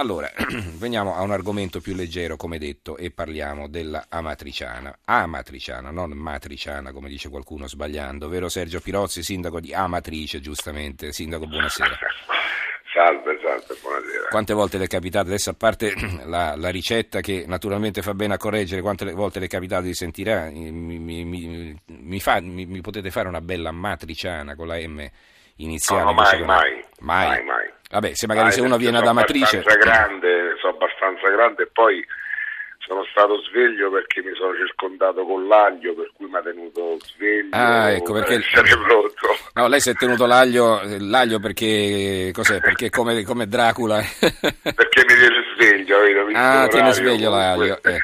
Allora, veniamo a un argomento più leggero, come detto, e parliamo della Amatriciana. Amatriciana, non matriciana, come dice qualcuno sbagliando, vero Sergio Pirozzi, sindaco di Amatrice, giustamente. Sindaco, buonasera. Salve, salve, buonasera. Quante volte le è capitato, adesso a parte la, la, ricetta che naturalmente fa bene a correggere, quante volte le è capitato di sentire, ah, mi, mi, mi, mi, fa, mi potete fare una bella matriciana con la M iniziale? No, no mai, mai, mai, mai, mai. Vabbè, se magari se uno viene ad Amatrice... Sono abbastanza grande, sono abbastanza grande e poi sono stato sveglio perché mi sono circondato con l'aglio, per cui mi ha tenuto sveglio. Ah, ecco perché. No, lei si è tenuto l'aglio, l'aglio perché cos'è? Perché come, come Dracula. perché mi tiene sveglio, mi Ah, tiene sveglio l'aglio. Eh.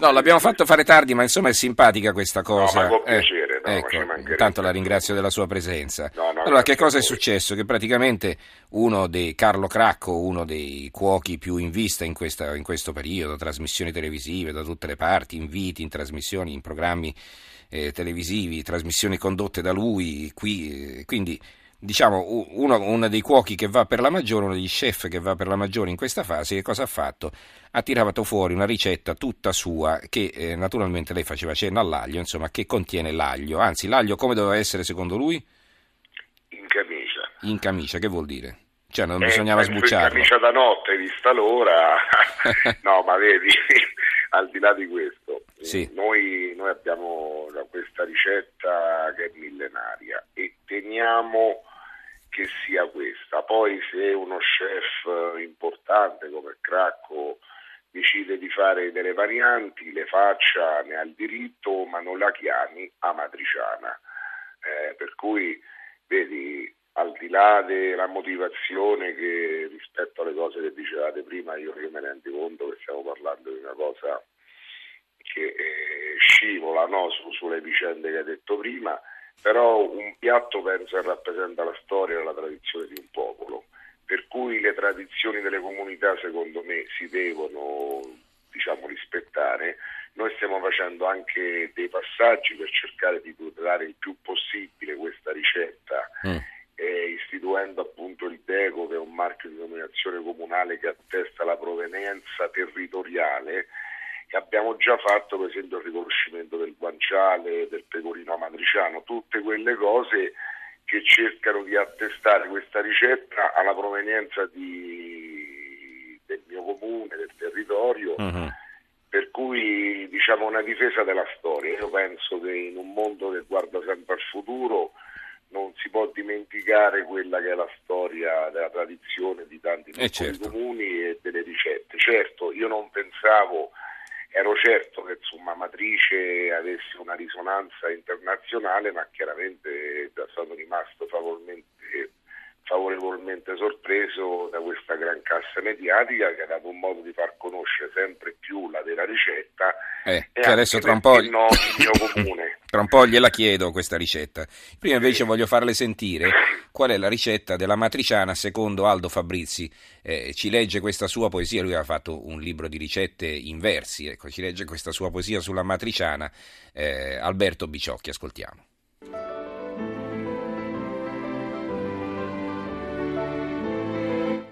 No, l'abbiamo fatto fare tardi, ma insomma è simpatica questa cosa. No, ma può piacere, no, ecco, intanto la ringrazio della sua presenza. No, no, allora, che cosa è successo? Che praticamente uno dei Carlo Cracco, uno dei cuochi più in vista in, questa, in questo periodo, trasmissioni televisive da tutte le parti, inviti in trasmissioni, in programmi eh, televisivi, trasmissioni condotte da lui, qui, eh, quindi diciamo, uno, uno, dei cuochi che va per la maggiore, uno degli chef che va per la maggiore in questa fase, che cosa ha fatto? Ha tirato fuori una ricetta tutta sua che eh, naturalmente lei faceva cenno all'aglio, insomma, che contiene l'aglio. Anzi, l'aglio come doveva essere secondo lui? In camicia. In camicia, che vuol dire? Cioè non eh, bisognava sbucciarlo. In camicia da notte, vista l'ora. no, ma vedi, al di là di questo, sì. noi, noi abbiamo questa ricetta che è millenaria e teniamo che sia questa. Poi se uno chef importante come Cracco decide di fare delle varianti, le faccia, ne ha il diritto, ma non la chiami amatriciana. Eh, per cui, vedi, al di là della motivazione che rispetto alle cose che dicevate prima, io, io me ne rendo conto che stiamo parlando di una cosa che eh, scivola no, su, sulle vicende che hai detto prima, però un piatto penso che rappresenta la storia e la tradizione di un popolo, per cui le tradizioni delle comunità secondo me si devono diciamo, rispettare. Noi stiamo facendo anche dei passaggi per cercare di tutelare il più possibile questa ricetta, mm. eh, istituendo appunto il DECO che è un marchio di dominazione comunale che attesta la provenienza territoriale abbiamo già fatto per esempio il riconoscimento del guanciale, del pecorino amatriciano, tutte quelle cose che cercano di attestare questa ricetta alla provenienza di, del mio comune, del territorio, uh-huh. per cui diciamo una difesa della storia. Io penso che in un mondo che guarda sempre al futuro non si può dimenticare quella che è la storia della tradizione di tanti eh certo. comuni e delle ricette. Certo, io non pensavo ero certo che insomma, Matrice avesse una risonanza internazionale, ma chiaramente sono rimasto favorevolmente, favorevolmente sorpreso da questa gran cassa mediatica che ha dato un modo di far conoscere sempre più la vera ricetta eh, e che adesso tra un po' no, il mio comune. Tra un po' gliela chiedo questa ricetta. Prima invece voglio farle sentire qual è la ricetta della matriciana secondo Aldo Fabrizi. Eh, ci legge questa sua poesia, lui ha fatto un libro di ricette in versi, ecco, ci legge questa sua poesia sulla matriciana. Eh, Alberto Biciocchi, ascoltiamo.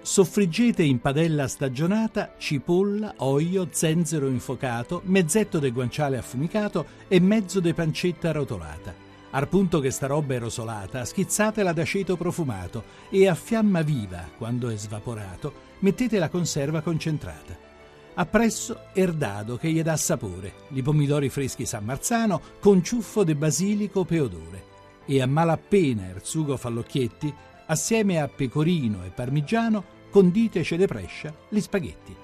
Soffriggete in padella stagionata cipolla, olio, zenzero infuocato, mezzetto del guanciale affumicato e mezzo de pancetta rotolata. Al punto che sta roba è rosolata, schizzatela d'aceto profumato e a fiamma viva, quando è svaporato, mettete la conserva concentrata. Appresso erdado che gli dà sapore, i pomidori freschi San Marzano con ciuffo de basilico peodore e a malappena il sugo fallocchietti assieme a pecorino e parmigiano conditeci de prescia gli spaghetti.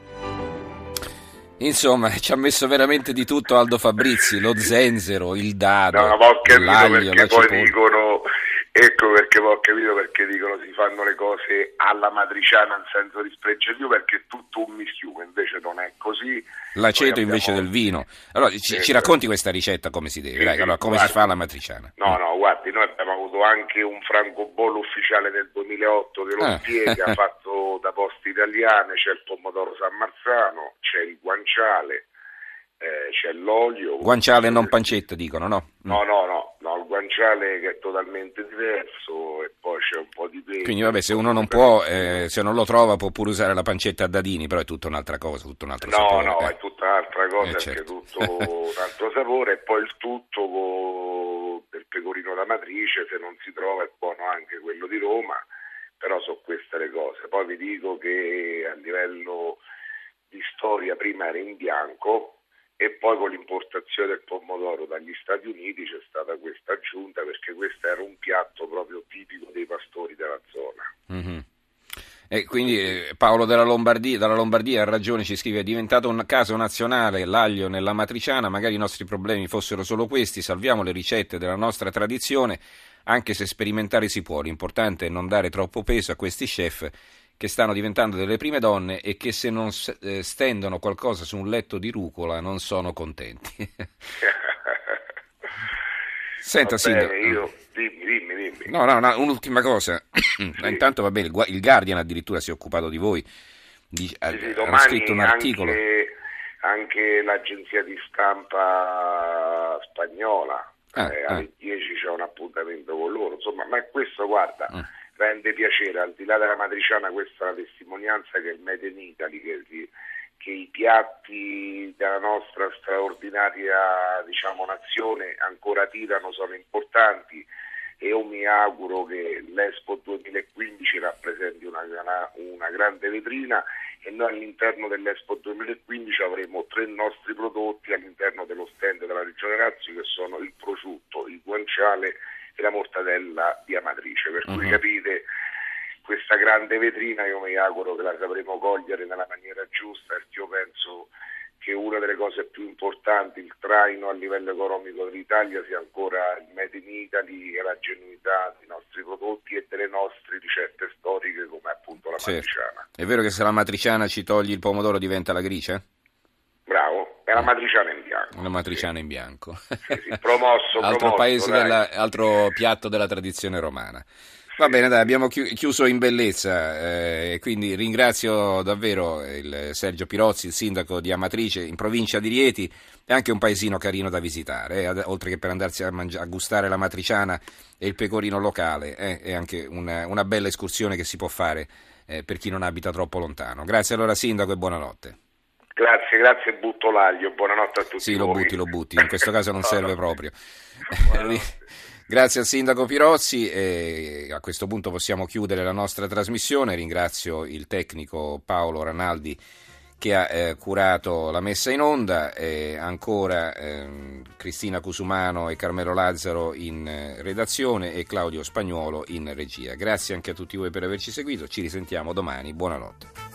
Insomma, ci ha messo veramente di tutto Aldo Fabrizi, lo zenzero, il dado, no, l'aglio, la cipolla. Ecco perché ho capito perché dicono si fanno le cose alla matriciana in senso di spregiativo perché è tutto un mischiume, invece non è così. L'aceto abbiamo... invece del vino. Allora ci, ci, racconti questa ricetta come si deve, sì, allora, come guardi, si fa la matriciana? No, mm. no, guardi, noi abbiamo avuto anche un francobollo ufficiale del 2008 che lo ah. spiega, fatto da poste italiane, c'è il pomodoro San Marzano, c'è il guanciale, eh, c'è l'olio. Guanciale e non pancetta, dicono, no? No, no, no, no, il guanciale che è totalmente diverso e poi c'è un po' di pepe. Quindi vabbè, se uno non può, eh, se non lo trova può pure usare la pancetta a dadini, però è tutta un'altra cosa, tutto un altro no, sapore. No, eh. è tutta un'altra cosa, Eh, certo. è tutto un altro sapore e poi il tutto con del pecorino da matrice, se non si trova è buono anche quello di Roma, però sono queste le cose. Poi vi dico che a livello di storia prima era in bianco e poi con l'importazione del pomodoro dagli Stati Uniti c'è stata questa aggiunta perché questo era un piatto proprio tipico dei pastori della zona. Mhm. E quindi eh, Paolo della Lombardia, dalla Lombardia ha ragione, ci scrive, è diventato un caso nazionale l'aglio nella matriciana, magari i nostri problemi fossero solo questi, salviamo le ricette della nostra tradizione, anche se sperimentare si può, l'importante è non dare troppo peso a questi chef che stanno diventando delle prime donne e che se non eh, stendono qualcosa su un letto di rucola non sono contenti. Senta, Sindaco. io, dimmi, dimmi, dimmi. No, no, no, un'ultima cosa. Intanto va bene, il Gua- il Guardian addirittura si è occupato di voi, di, ha, Sì, sì, hanno domani scritto un articolo. Anche, anche l'agenzia di stampa spagnola, Ah, eh, ah. alle 10 c'è un appuntamento con loro, insomma, ma questo guarda, Mm. Rende piacere, al di là della matriciana questa è la testimonianza che il Made in Italy, che, che- i piatti della nostra straordinaria diciamo, nazione ancora tirano, sono importanti e io mi auguro che l'Expo 2015 rappresenti una, gra- una grande vetrina e noi all'interno dell'Expo 2015 avremo tre nostri prodotti all'interno dello stand della Regione Lazio che sono il prosciutto, il guanciale e la mortadella di Amatrice, per cui Mhm. capite questa grande vetrina io mi auguro che la sapremo cogliere nella maniera giusta perché io penso che una delle cose più importanti, il traino a livello economico dell'Italia sia ancora il Made in Italy e la genuinità dei nostri prodotti e delle nostre ricette storiche come appunto la Certo. matriciana. È vero che se la matriciana ci togli il pomodoro diventa la gricia? È la matriciana in bianco. Una matriciana in bianco. Sì, sì, promosso, altro, promosso, paese della- altro piatto della tradizione romana. Va bene, dai, abbiamo chi- chiuso in bellezza, eh, quindi ringrazio davvero il Sergio Pirozzi, il sindaco di Amatrice, in provincia di Rieti, è anche un paesino carino da visitare, eh, oltre che per andarsi a, mangia- a gustare la matriciana e il pecorino locale, eh, è anche una, una bella escursione che si può fare eh, per chi non abita troppo lontano. Grazie allora sindaco e buonanotte. Grazie, grazie, butto l'aglio, buonanotte a tutti Sì, lo voi. butti, lo butti, in questo caso non No, serve no. proprio. Grazie al sindaco Pirozzi e a questo punto possiamo chiudere la nostra trasmissione. Ringrazio il tecnico Paolo Ranaldi che ha eh, curato la messa in onda e ancora ehm, Cristina Cusumano e Carmelo Lazzaro in eh, redazione e Claudio Spagnuolo in regia. Grazie anche a tutti voi per averci seguito, ci risentiamo domani, buonanotte.